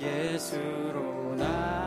예수로 나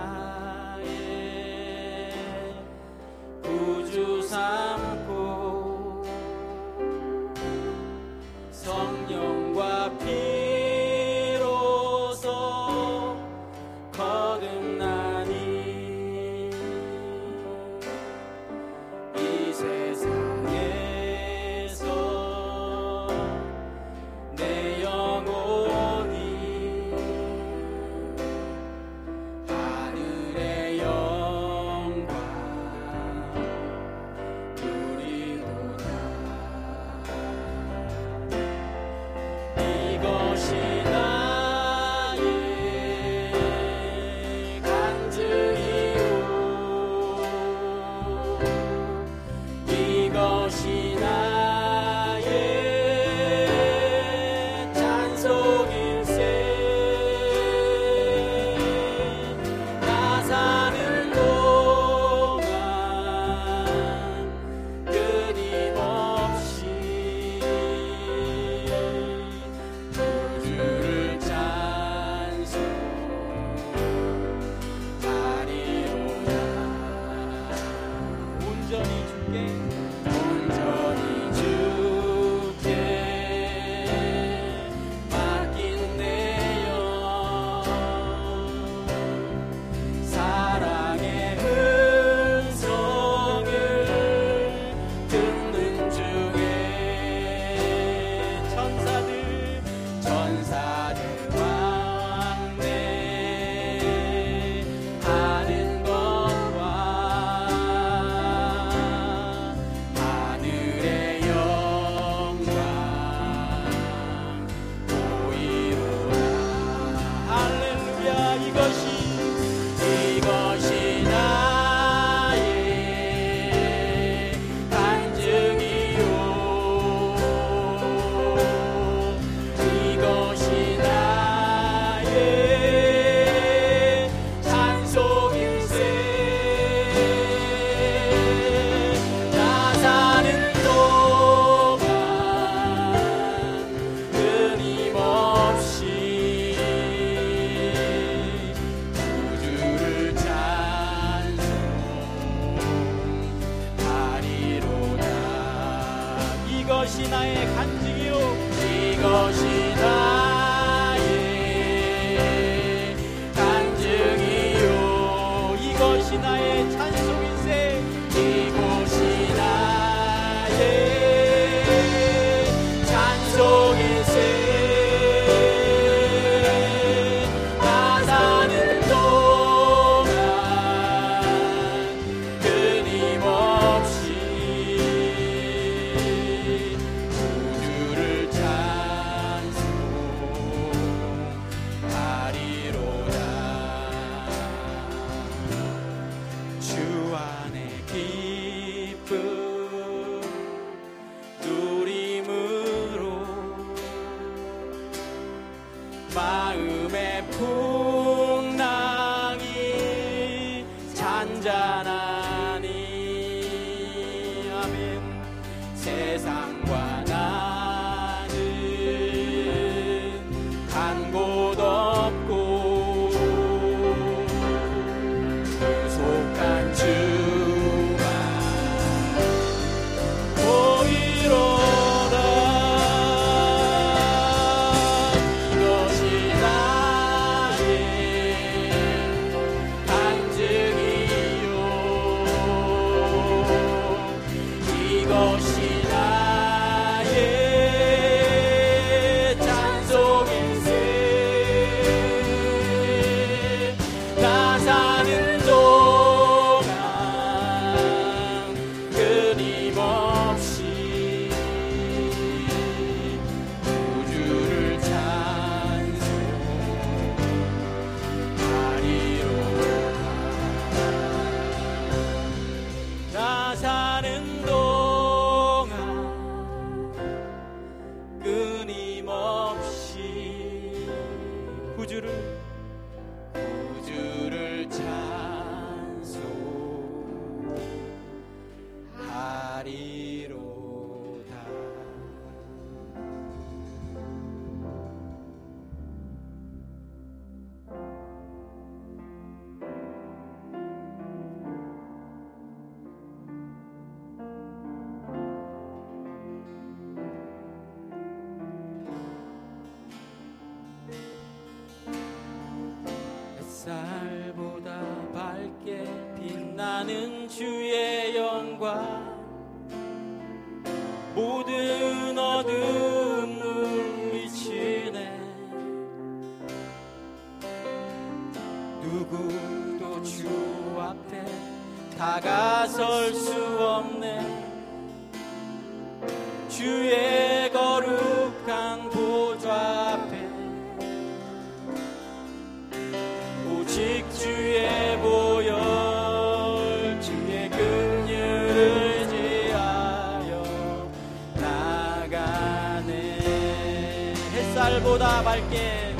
햇살보다 밝게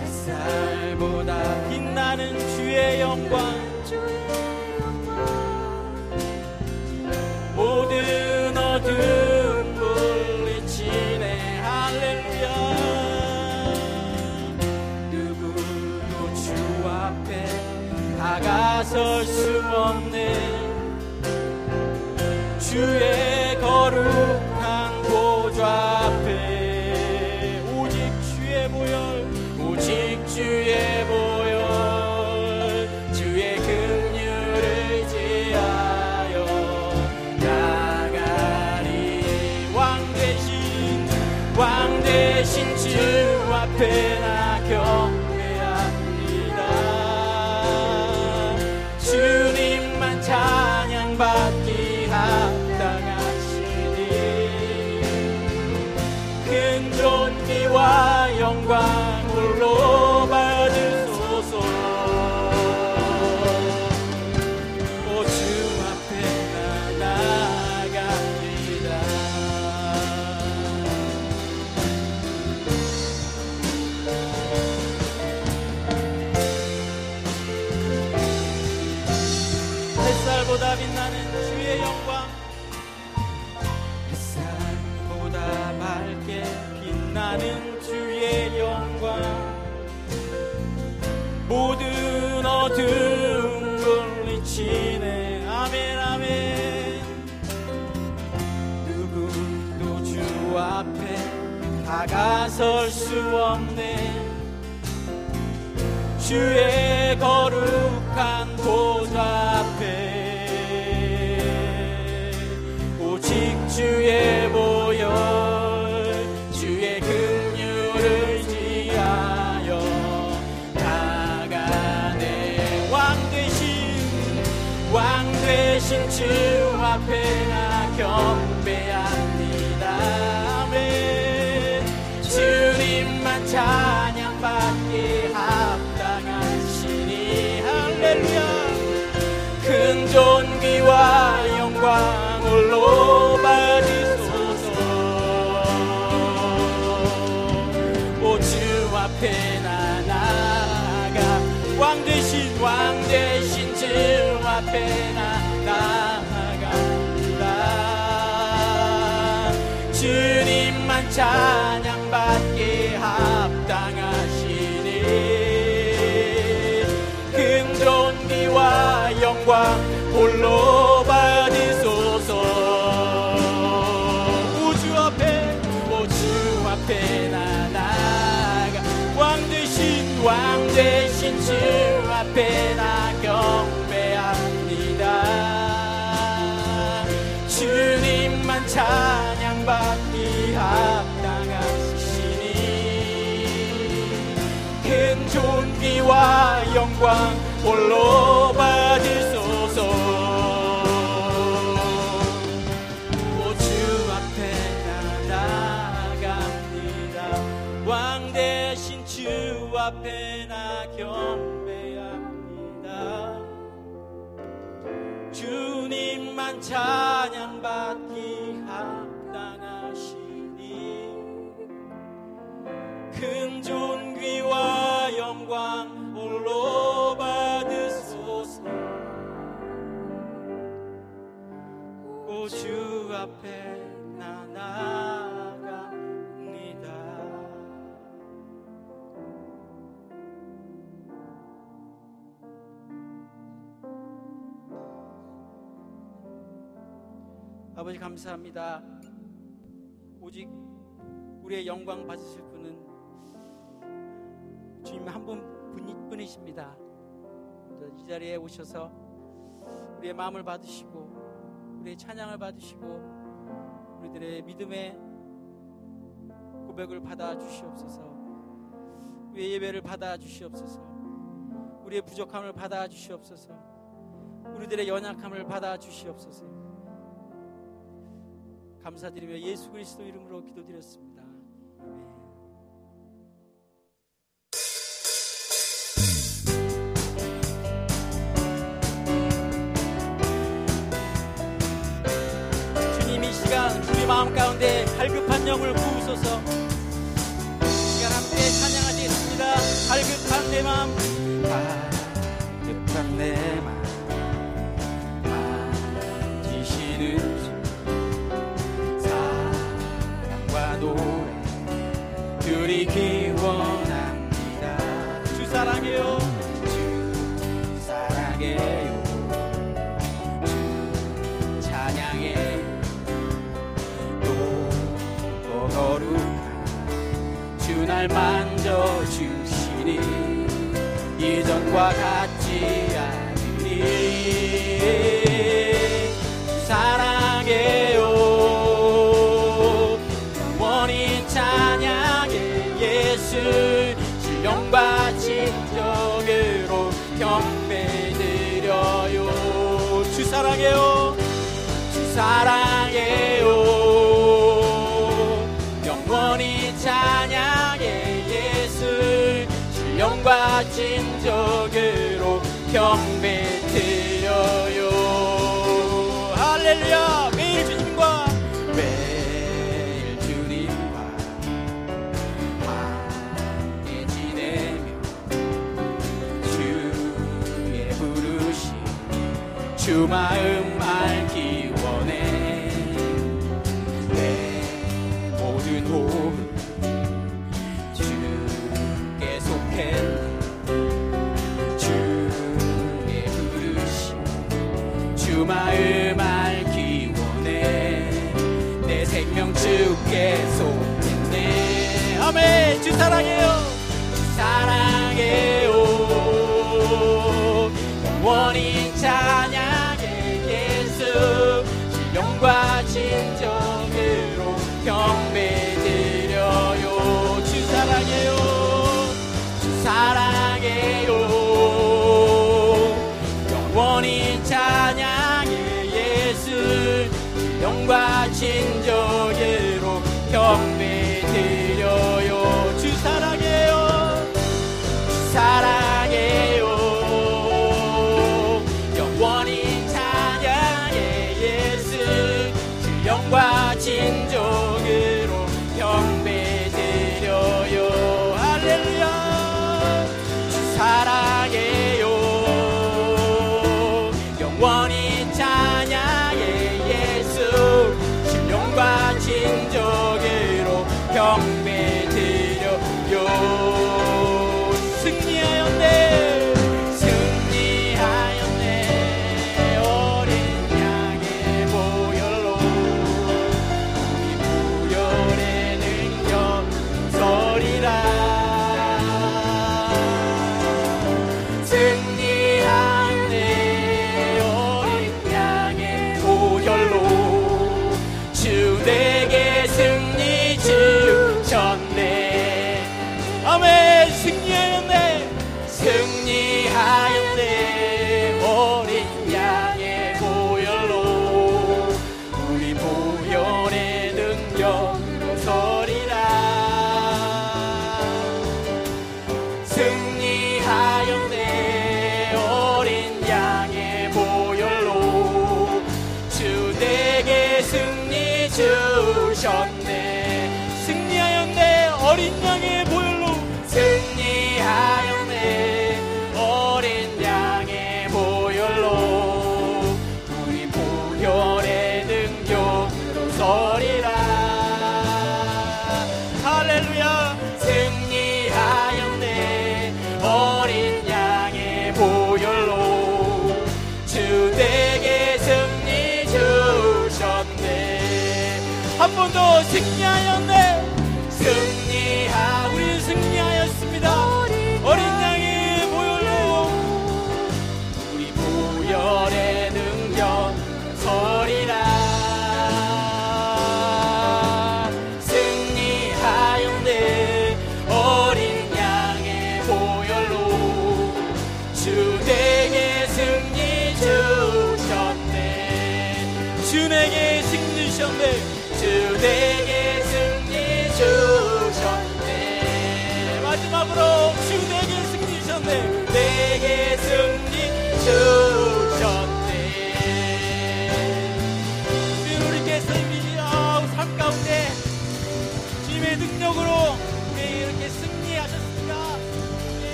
햇살보다 빛나는 주의 영광. 모든 어둠 물리치네. 할렐루야. 누구도 주 앞에 다가설 수 없네. 주의 앞에 어둠 물리치네. 아멘 아멘. 누구도 주 앞에 다가설 수 없네. 주의 거룩한 보좌 앞에 오직 주의 대신 주 앞에 나 경배합니다. 아멘. 주님만 찬양받기 합당하시니. 할렐루야. 큰 존귀와 영광 홀로 받으소서. 오 주 앞에 나 나가 왕 대신 왕 대신 주 앞에 나 나갑니다. 주님만 찬양받기 합당하시니 큰 존귀와 영광 홀로 찬양받기 합당하시니 큰 존귀와 영광 홀로 받으소서. 오주 앞에 나 나갑니다. 왕 대신 주 앞에 나 경배합니다. 주님만 찬양받 아버지 감사합니다 오직 우리의 영광 받으실 분은 주님 한분 분이십니다. 이 자리에 오셔서 우리의 마음을 받으시고 우리의 찬양을 받으시고 우리들의 믿음의 고백을 받아 주시옵소서. 우리의 예배를 받아 주시옵소서. 우리의 부족함을 받아 주시옵소서. 우리들의 연약함을 받아 주시옵소서. 감사드리며 예수 그리스도 이름으로 기도드렸습니다. 사랑해요. 주 사랑해요. 영원히 찬양해 예수. 신령과 진정으로 경 주 마음 알기 원해. 내 모든 호흡 주께 속해. 주의 부르심 주 마음 알기 원해. 내 생명 주께 속했네. 아멘. 주 사랑해요. 주 사랑해요. 영원히 찬 양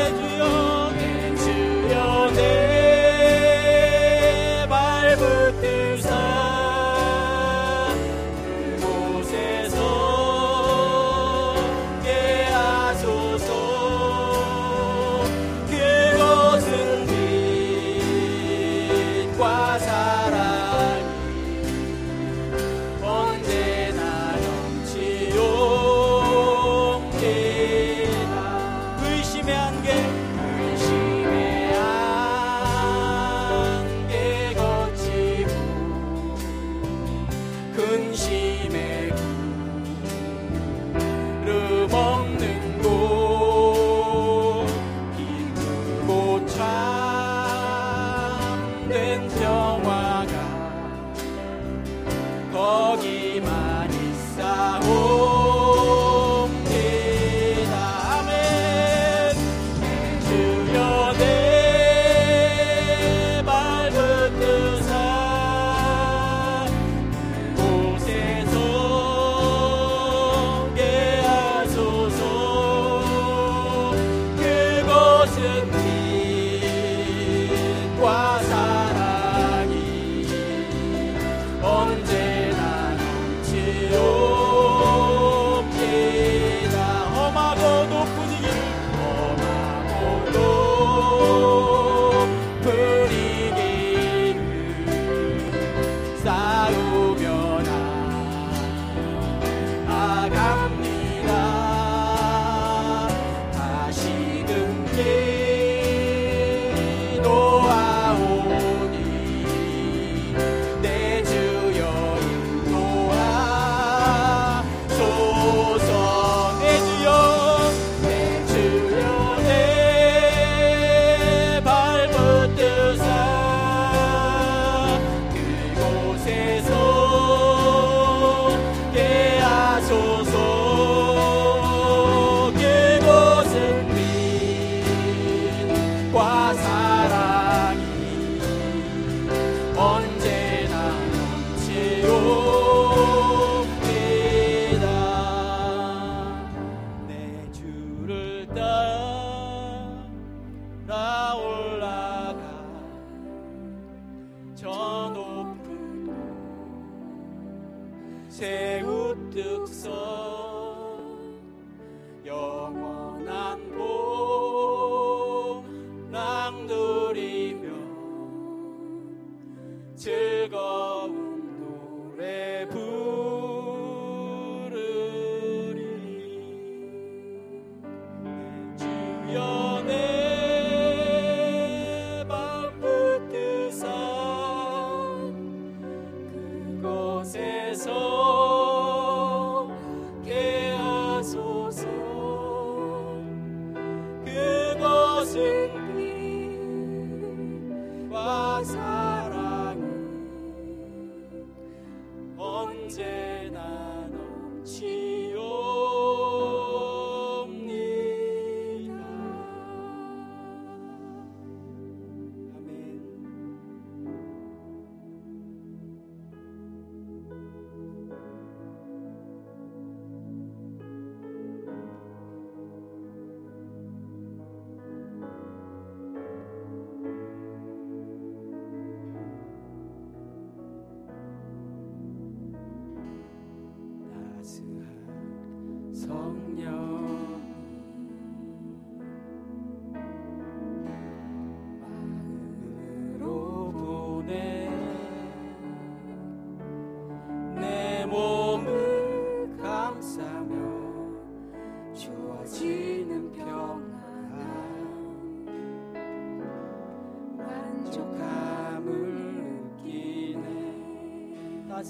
Savior. 새우 나눠 치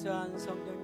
따스한 성령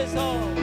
곳에서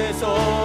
곳에서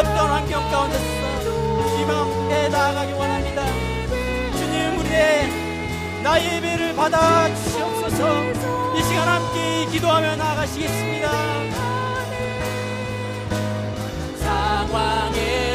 어떤 환경 가운데서 희망에 나아가기 원합니다. 주님 우리의 나의 예배를 받아 주시옵소서 이 시간 함께 기도하며 나아가시겠습니다. 상황에